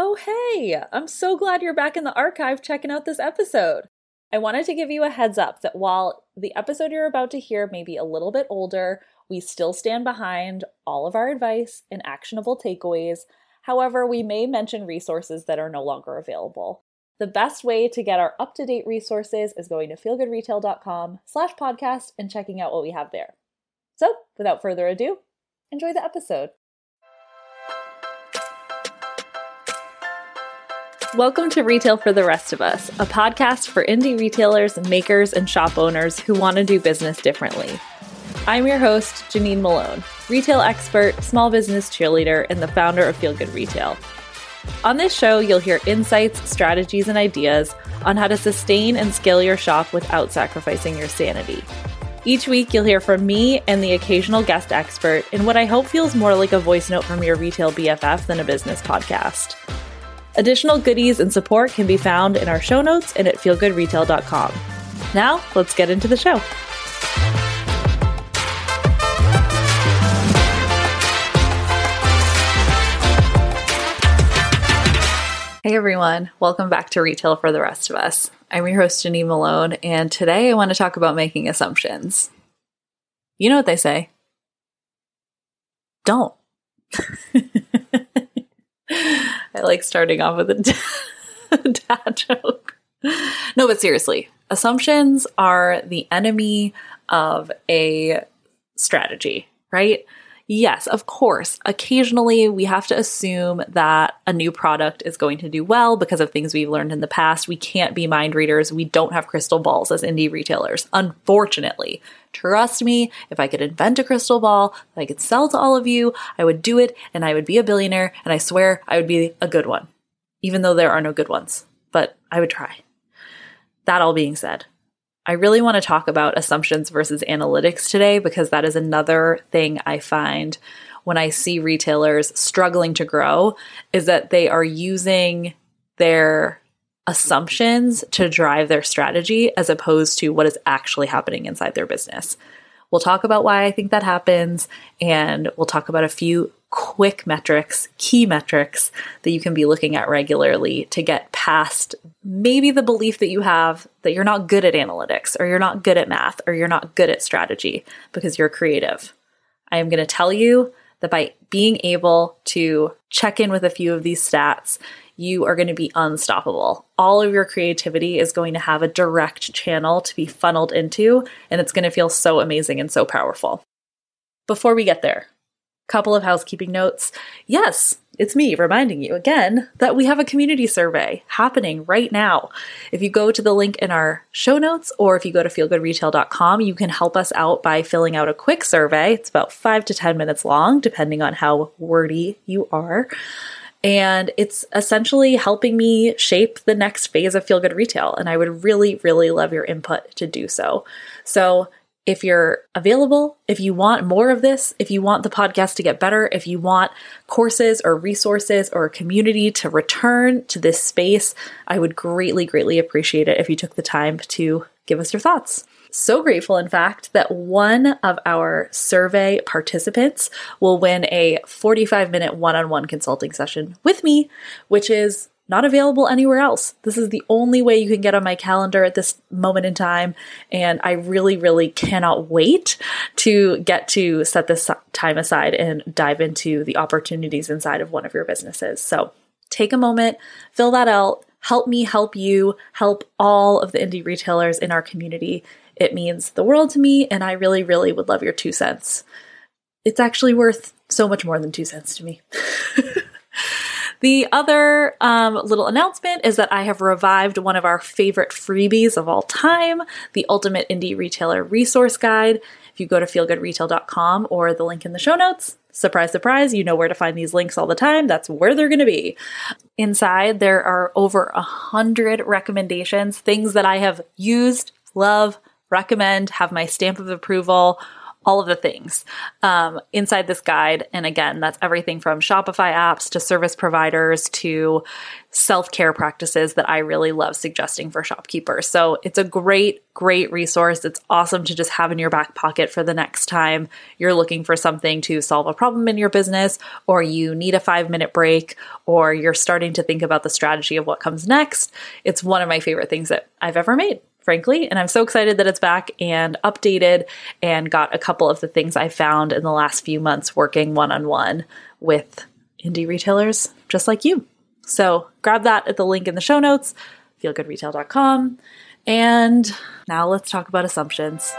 Oh, hey! I'm so glad you're back in the archive checking out this episode. I wanted to give you a heads up that while the episode you're about to hear may be a little bit older, we still stand behind all of our advice and actionable takeaways. However, we may mention resources that are no longer available. The best way to get our up-to-date resources is going to feelgoodretail.com slash podcast and checking out what we have there. So, without further ado, enjoy the episode. Welcome to Retail for the Rest of Us, a podcast for indie retailers, makers, and shop owners who want to do business differently. I'm your host, Janine Malone, retail expert, small business cheerleader, and the founder of Feel Good Retail. On this show, you'll hear insights, strategies, and ideas on how to sustain and scale your shop without sacrificing your sanity. Each week, you'll hear from me and the occasional guest expert in what I hope feels more like a voice note from your retail BFF than a business podcast. Additional goodies and support can be found in our show notes and at feelgoodretail.com. Now, let's get into the show. Hey everyone, welcome back to Retail for the Rest of Us. I'm your host, Janine Malone, and today I want to talk about making assumptions. You know what they say don't. I like starting off with a dad joke. No, but seriously, assumptions are the enemy of a strategy, right? Yes, of course. Occasionally, we have to assume that a new product is going to do well because of things we've learned in the past. We can't be mind readers. We don't have crystal balls as indie retailers, unfortunately. Trust me, if I could invent a crystal ball that I could sell to all of you, I would do it and I would be a billionaire, and I swear I would be a good one, even though there are no good ones. But I would try. That all being said, I really want to talk about assumptions versus analytics today because that is another thing I find when I see retailers struggling to grow is that they are using their assumptions to drive their strategy as opposed to what is actually happening inside their business. We'll talk about why I think that happens, and we'll talk about a few quick metrics, key metrics that you can be looking at regularly to get past maybe the belief that you have that you're not good at analytics or you're not good at math or you're not good at strategy because you're creative. I am going to tell you that by being able to check in with a few of these stats, you are going to be unstoppable. All of your creativity is going to have a direct channel to be funneled into, and it's going to feel so amazing and so powerful. Before we get there, couple of housekeeping notes. Yes, it's me reminding you again that we have a community survey happening right now. If you go to the link in our show notes or if you go to feelgoodretail.com, you can help us out by filling out a quick survey. It's about five to 10 minutes long, depending on how wordy you are. And it's essentially helping me shape the next phase of Feel Good Retail. And I would really, really love your input to do so. So if you're available, if you want more of this, if you want the podcast to get better, if you want courses or resources or a community to return to this space, I would greatly, greatly appreciate it if you took the time to give us your thoughts. So grateful, in fact, that one of our survey participants will win a 45 minute one on one consulting session with me, which is not available anywhere else. This is the only way you can get on my calendar at this moment in time. And I really, really cannot wait to get to set this time aside and dive into the opportunities inside of one of your businesses. So take a moment, fill that out, help me help you, help all of the indie retailers in our community. It means the world to me, and I really, really would love your two cents. It's actually worth so much more than two cents to me. The other um, little announcement is that I have revived one of our favorite freebies of all time, the Ultimate Indie Retailer Resource Guide. If you go to feelgoodretail.com or the link in the show notes, surprise, surprise, you know where to find these links all the time. That's where they're going to be. Inside, there are over a hundred recommendations, things that I have used, love, recommend, have my stamp of approval all of the things um, inside this guide. And again, that's everything from Shopify apps to service providers to self care practices that I really love suggesting for shopkeepers. So it's a great, great resource. It's awesome to just have in your back pocket for the next time you're looking for something to solve a problem in your business, or you need a five minute break, or you're starting to think about the strategy of what comes next. It's one of my favorite things that I've ever made frankly. And I'm so excited that it's back and updated and got a couple of the things I found in the last few months working one on one with indie retailers just like you. So grab that at the link in the show notes, feelgoodretail.com. And now let's talk about assumptions.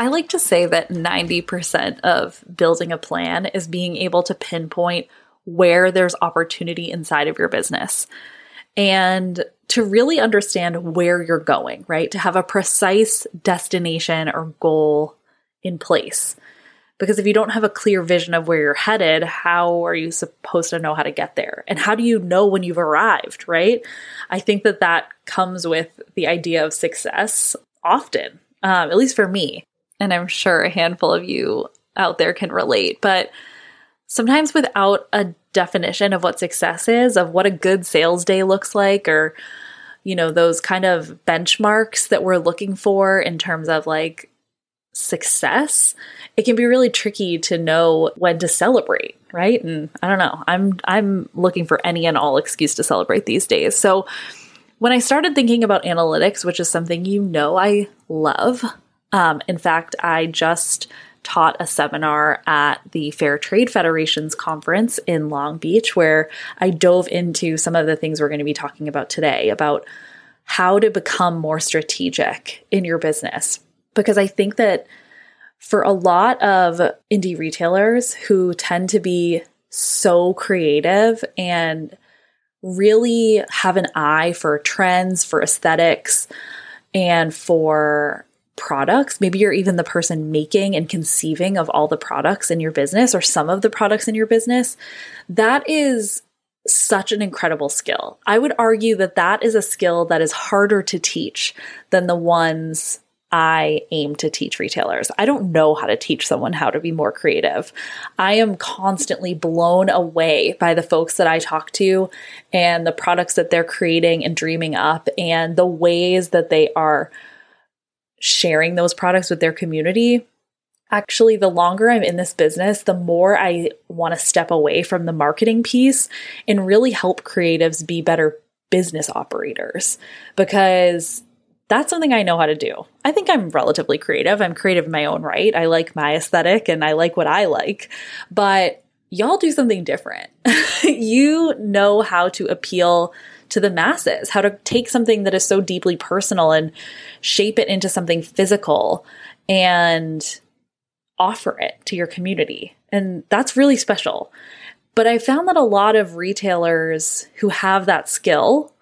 I like to say that 90% of building a plan is being able to pinpoint where there's opportunity inside of your business and to really understand where you're going, right? To have a precise destination or goal in place. Because if you don't have a clear vision of where you're headed, how are you supposed to know how to get there? And how do you know when you've arrived, right? I think that that comes with the idea of success often, um, at least for me. And I'm sure a handful of you out there can relate. But sometimes without a definition of what success is, of what a good sales day looks like, or, you know, those kind of benchmarks that we're looking for in terms of like success, it can be really tricky to know when to celebrate, right? And I don't know. I'm I'm looking for any and all excuse to celebrate these days. So when I started thinking about analytics, which is something you know I love, um, in fact, I just taught a seminar at the Fair Trade Federation's conference in Long Beach where I dove into some of the things we're going to be talking about today about how to become more strategic in your business. Because I think that for a lot of indie retailers who tend to be so creative and really have an eye for trends, for aesthetics, and for products. Maybe you're even the person making and conceiving of all the products in your business or some of the products in your business. That is such an incredible skill. I would argue that that is a skill that is harder to teach than the ones I aim to teach retailers. I don't know how to teach someone how to be more creative. I am constantly blown away by the folks that I talk to and the products that they're creating and dreaming up and the ways that they are sharing those products with their community, actually, the longer I'm in this business, the more I want to step away from the marketing piece and really help creatives be better business operators because that's something I know how to do. I think I'm relatively creative. I'm creative in my own right. I like my aesthetic and I like what I like, but y'all do something different. you know how to appeal to the masses, how to take something that is so deeply personal and shape it into something physical and offer it to your community. And that's really special. But I found that a lot of retailers who have that skill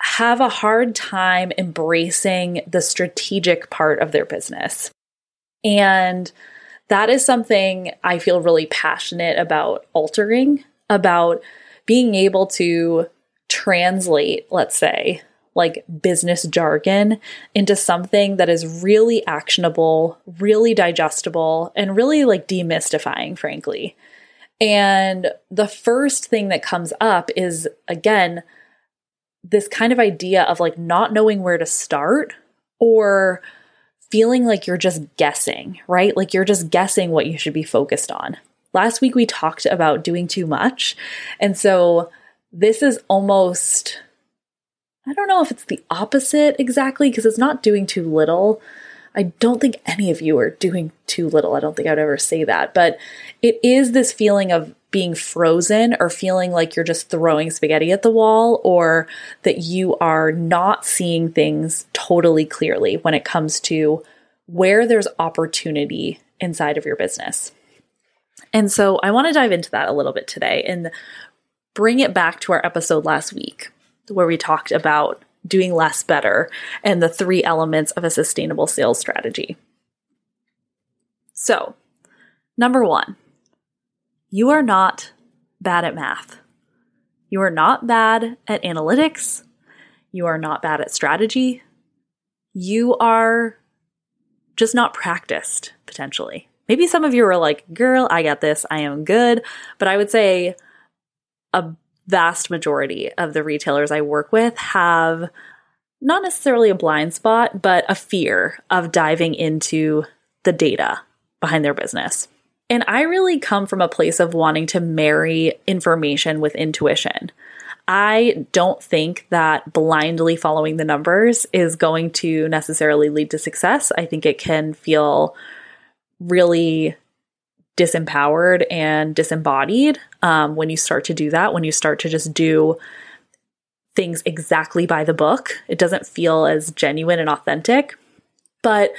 have a hard time embracing the strategic part of their business. And that is something I feel really passionate about altering, about being able to translate, let's say, like business jargon into something that is really actionable, really digestible, and really like demystifying, frankly. And the first thing that comes up is again, this kind of idea of like not knowing where to start or feeling like you're just guessing, right? Like you're just guessing what you should be focused on. Last week we talked about doing too much. And so this is almost, I don't know if it's the opposite exactly, because it's not doing too little. I don't think any of you are doing too little. I don't think I'd ever say that. But it is this feeling of being frozen or feeling like you're just throwing spaghetti at the wall or that you are not seeing things totally clearly when it comes to where there's opportunity inside of your business. And so I want to dive into that a little bit today and bring it back to our episode last week where we talked about doing less better and the three elements of a sustainable sales strategy. So, number one, you are not bad at math. You are not bad at analytics. you are not bad at strategy. You are just not practiced, potentially. Maybe some of you are like, girl, I got this. I am good. But I would say a vast majority of the retailers I work with have not necessarily a blind spot, but a fear of diving into the data behind their business. And I really come from a place of wanting to marry information with intuition. I don't think that blindly following the numbers is going to necessarily lead to success. I think it can feel really disempowered and disembodied um, when you start to do that, when you start to just do things exactly by the book. It doesn't feel as genuine and authentic. But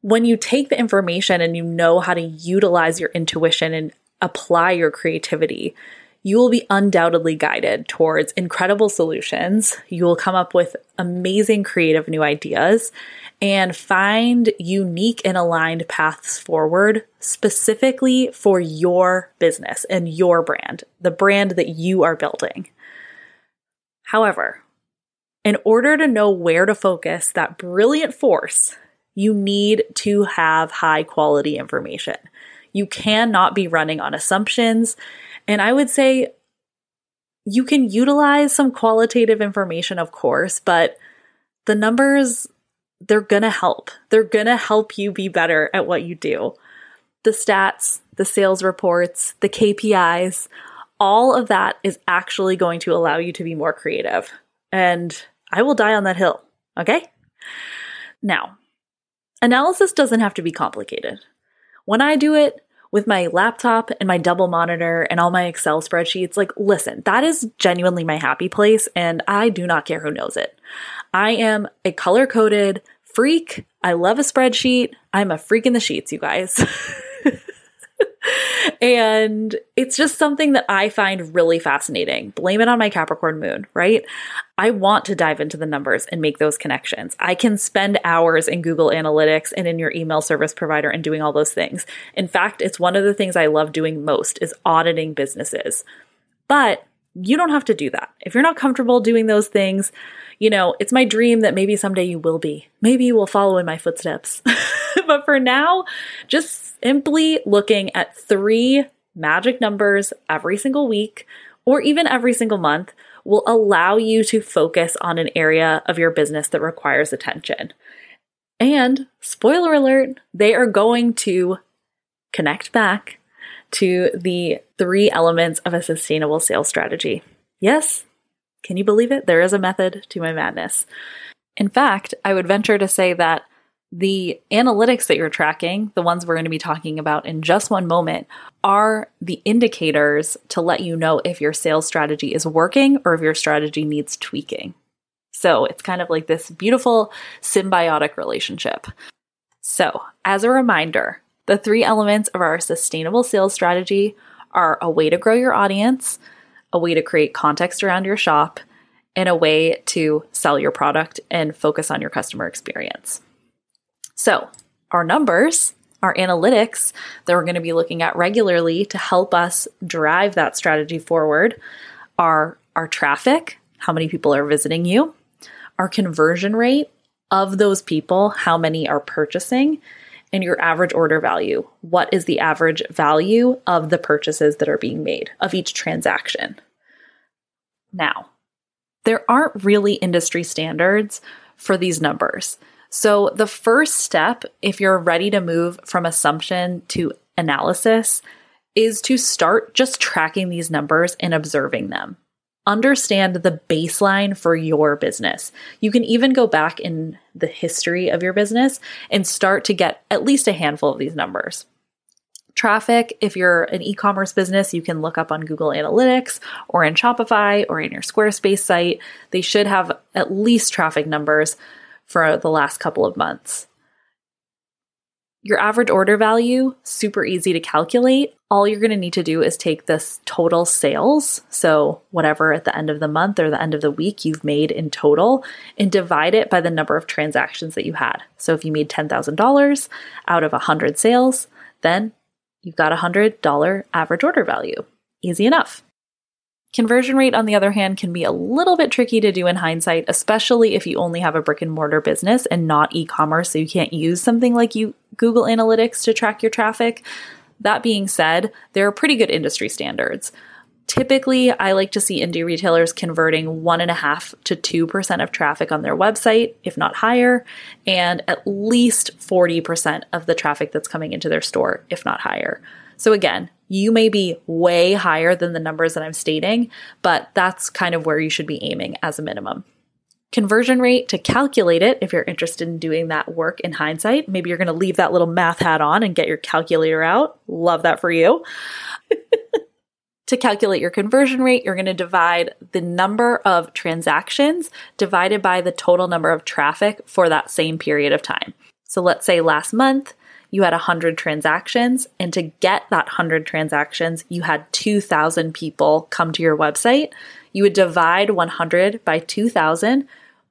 when you take the information and you know how to utilize your intuition and apply your creativity, you will be undoubtedly guided towards incredible solutions. You will come up with amazing creative new ideas and find unique and aligned paths forward specifically for your business and your brand, the brand that you are building. However, in order to know where to focus that brilliant force you need to have high quality information. You cannot be running on assumptions. And I would say you can utilize some qualitative information, of course, but the numbers, they're gonna help. They're gonna help you be better at what you do. The stats, the sales reports, the KPIs, all of that is actually going to allow you to be more creative. And I will die on that hill. Okay? Now, Analysis doesn't have to be complicated. When I do it with my laptop and my double monitor and all my Excel spreadsheets, like, listen, that is genuinely my happy place, and I do not care who knows it. I am a color coded freak. I love a spreadsheet. I'm a freak in the sheets, you guys. and it's just something that I find really fascinating. Blame it on my Capricorn moon, right? I want to dive into the numbers and make those connections. I can spend hours in Google Analytics and in your email service provider and doing all those things. In fact, it's one of the things I love doing most is auditing businesses. But you don't have to do that. If you're not comfortable doing those things, you know, it's my dream that maybe someday you will be. Maybe you will follow in my footsteps. but for now, just simply looking at three magic numbers every single week or even every single month will allow you to focus on an area of your business that requires attention. And spoiler alert, they are going to connect back to the three elements of a sustainable sales strategy. Yes, can you believe it? There is a method to my madness. In fact, I would venture to say that the analytics that you're tracking, the ones we're going to be talking about in just one moment, are the indicators to let you know if your sales strategy is working or if your strategy needs tweaking. So it's kind of like this beautiful symbiotic relationship. So, as a reminder, the three elements of our sustainable sales strategy are a way to grow your audience, a way to create context around your shop, and a way to sell your product and focus on your customer experience. So, our numbers, our analytics that we're going to be looking at regularly to help us drive that strategy forward are our traffic, how many people are visiting you, our conversion rate of those people, how many are purchasing, and your average order value. What is the average value of the purchases that are being made of each transaction? Now, there aren't really industry standards for these numbers. So, the first step, if you're ready to move from assumption to analysis, is to start just tracking these numbers and observing them. Understand the baseline for your business. You can even go back in the history of your business and start to get at least a handful of these numbers. Traffic, if you're an e commerce business, you can look up on Google Analytics or in Shopify or in your Squarespace site. They should have at least traffic numbers for the last couple of months. Your average order value, super easy to calculate. All you're going to need to do is take this total sales, so whatever at the end of the month or the end of the week you've made in total, and divide it by the number of transactions that you had. So if you made $10,000 out of 100 sales, then you've got a $100 average order value. Easy enough. Conversion rate, on the other hand, can be a little bit tricky to do in hindsight, especially if you only have a brick and mortar business and not e commerce, so you can't use something like you Google Analytics to track your traffic. That being said, there are pretty good industry standards. Typically, I like to see indie retailers converting 1.5 to 2% of traffic on their website, if not higher, and at least 40% of the traffic that's coming into their store, if not higher. So, again, you may be way higher than the numbers that I'm stating, but that's kind of where you should be aiming as a minimum. Conversion rate to calculate it, if you're interested in doing that work in hindsight, maybe you're going to leave that little math hat on and get your calculator out. Love that for you. to calculate your conversion rate, you're going to divide the number of transactions divided by the total number of traffic for that same period of time. So let's say last month you had 100 transactions, and to get that 100 transactions, you had 2,000 people come to your website. You would divide 100 by 2,000,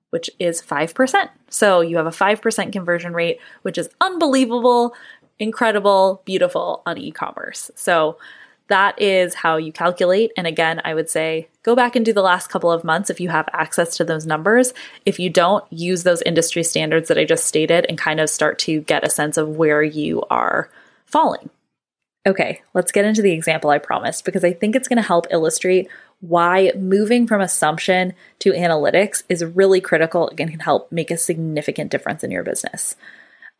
which is 5%. So you have a 5% conversion rate, which is unbelievable, incredible, beautiful on e commerce. So that is how you calculate. And again, I would say go back and do the last couple of months if you have access to those numbers. If you don't, use those industry standards that I just stated and kind of start to get a sense of where you are falling. Okay, let's get into the example I promised because I think it's going to help illustrate why moving from assumption to analytics is really critical and can help make a significant difference in your business.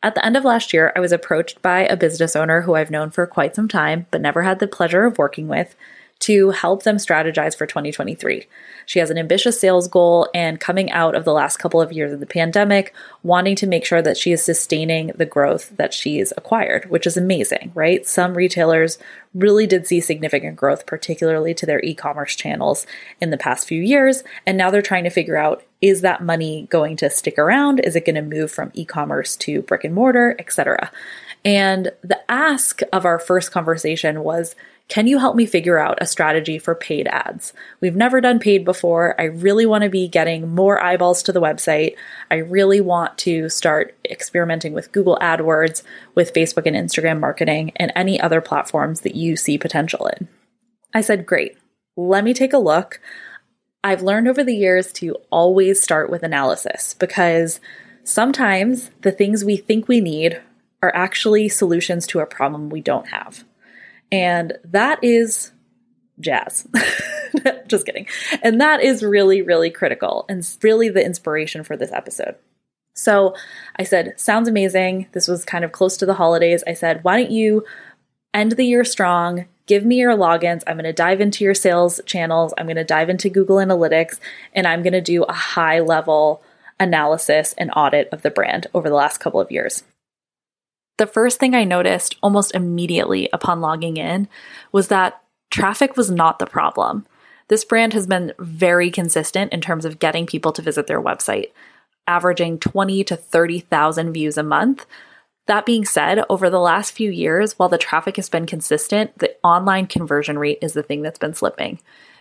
At the end of last year, I was approached by a business owner who I've known for quite some time, but never had the pleasure of working with, to help them strategize for 2023. She has an ambitious sales goal and coming out of the last couple of years of the pandemic, wanting to make sure that she is sustaining the growth that she's acquired, which is amazing, right? Some retailers really did see significant growth, particularly to their e commerce channels in the past few years. And now they're trying to figure out is that money going to stick around? Is it going to move from e commerce to brick and mortar, etc.? And the ask of our first conversation was can you help me figure out a strategy for paid ads? We've never done paid before. I really want to be getting more eyeballs to the website. I really want to start experimenting with Google AdWords, with Facebook and Instagram marketing, and any other platforms that you see potential in. I said, Great, let me take a look. I've learned over the years to always start with analysis because sometimes the things we think we need are actually solutions to a problem we don't have. And that is jazz. Just kidding. And that is really, really critical and really the inspiration for this episode. So I said, sounds amazing. This was kind of close to the holidays. I said, why don't you end the year strong? Give me your logins. I'm going to dive into your sales channels. I'm going to dive into Google Analytics and I'm going to do a high level analysis and audit of the brand over the last couple of years. The first thing I noticed almost immediately upon logging in was that traffic was not the problem. This brand has been very consistent in terms of getting people to visit their website, averaging 20 to 30,000 views a month. That being said, over the last few years, while the traffic has been consistent, the online conversion rate is the thing that's been slipping.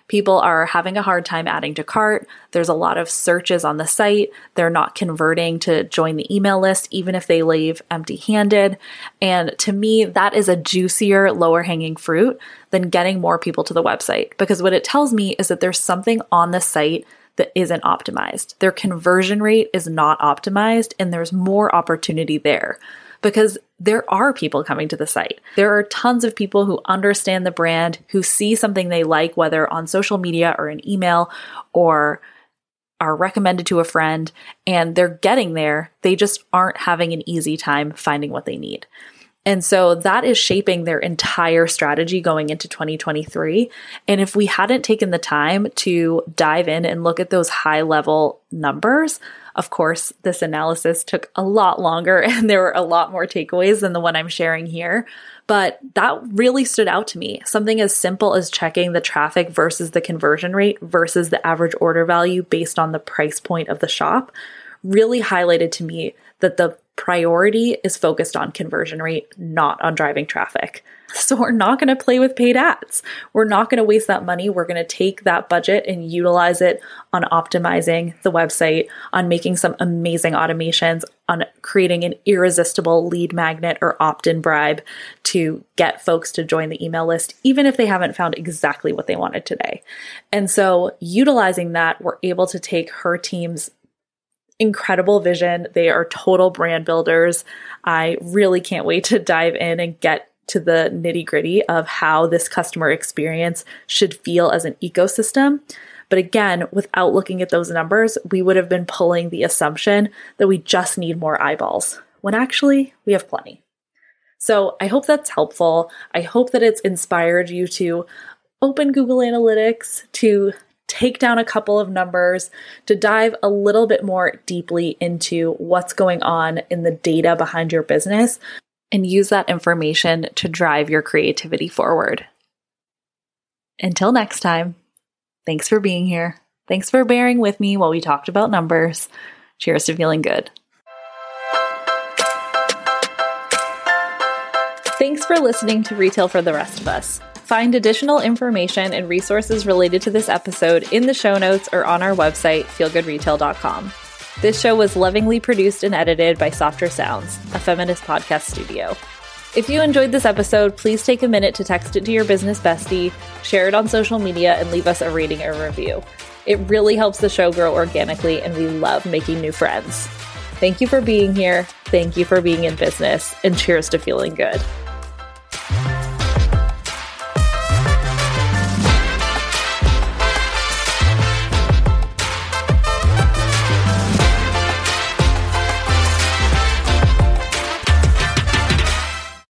People are having a hard time adding to cart. There's a lot of searches on the site. They're not converting to join the email list, even if they leave empty handed. And to me, that is a juicier, lower hanging fruit than getting more people to the website. Because what it tells me is that there's something on the site that isn't optimized. Their conversion rate is not optimized, and there's more opportunity there because there are people coming to the site. There are tons of people who understand the brand, who see something they like, whether on social media or an email or are recommended to a friend, and they're getting there. They just aren't having an easy time finding what they need. And so that is shaping their entire strategy going into 2023. And if we hadn't taken the time to dive in and look at those high level numbers, of course, this analysis took a lot longer and there were a lot more takeaways than the one I'm sharing here. But that really stood out to me. Something as simple as checking the traffic versus the conversion rate versus the average order value based on the price point of the shop really highlighted to me that the priority is focused on conversion rate, not on driving traffic. So we're not going to play with paid ads. We're not going to waste that money. We're going to take that budget and utilize it on optimizing the website, on making some amazing automations, on creating an irresistible lead magnet or opt in bribe to get folks to join the email list, even if they haven't found exactly what they wanted today. And so, utilizing that, we're able to take her team's incredible vision. They are total brand builders. I really can't wait to dive in and get to the nitty gritty of how this customer experience should feel as an ecosystem. But again, without looking at those numbers, we would have been pulling the assumption that we just need more eyeballs, when actually we have plenty. So I hope that's helpful. I hope that it's inspired you to open Google Analytics, to take down a couple of numbers, to dive a little bit more deeply into what's going on in the data behind your business and use that information to drive your creativity forward. Until next time, thanks for being here. Thanks for bearing with me while we talked about numbers. Cheers to feeling good. Thanks for listening to Retail for the Rest of Us. Find additional information and resources related to this episode in the show notes or on our website, feelgoodretail.com. This show was lovingly produced and edited by Softer Sounds, a feminist podcast studio. If you enjoyed this episode, please take a minute to text it to your business bestie, share it on social media, and leave us a rating or review. It really helps the show grow organically, and we love making new friends. Thank you for being here. Thank you for being in business, and cheers to feeling good.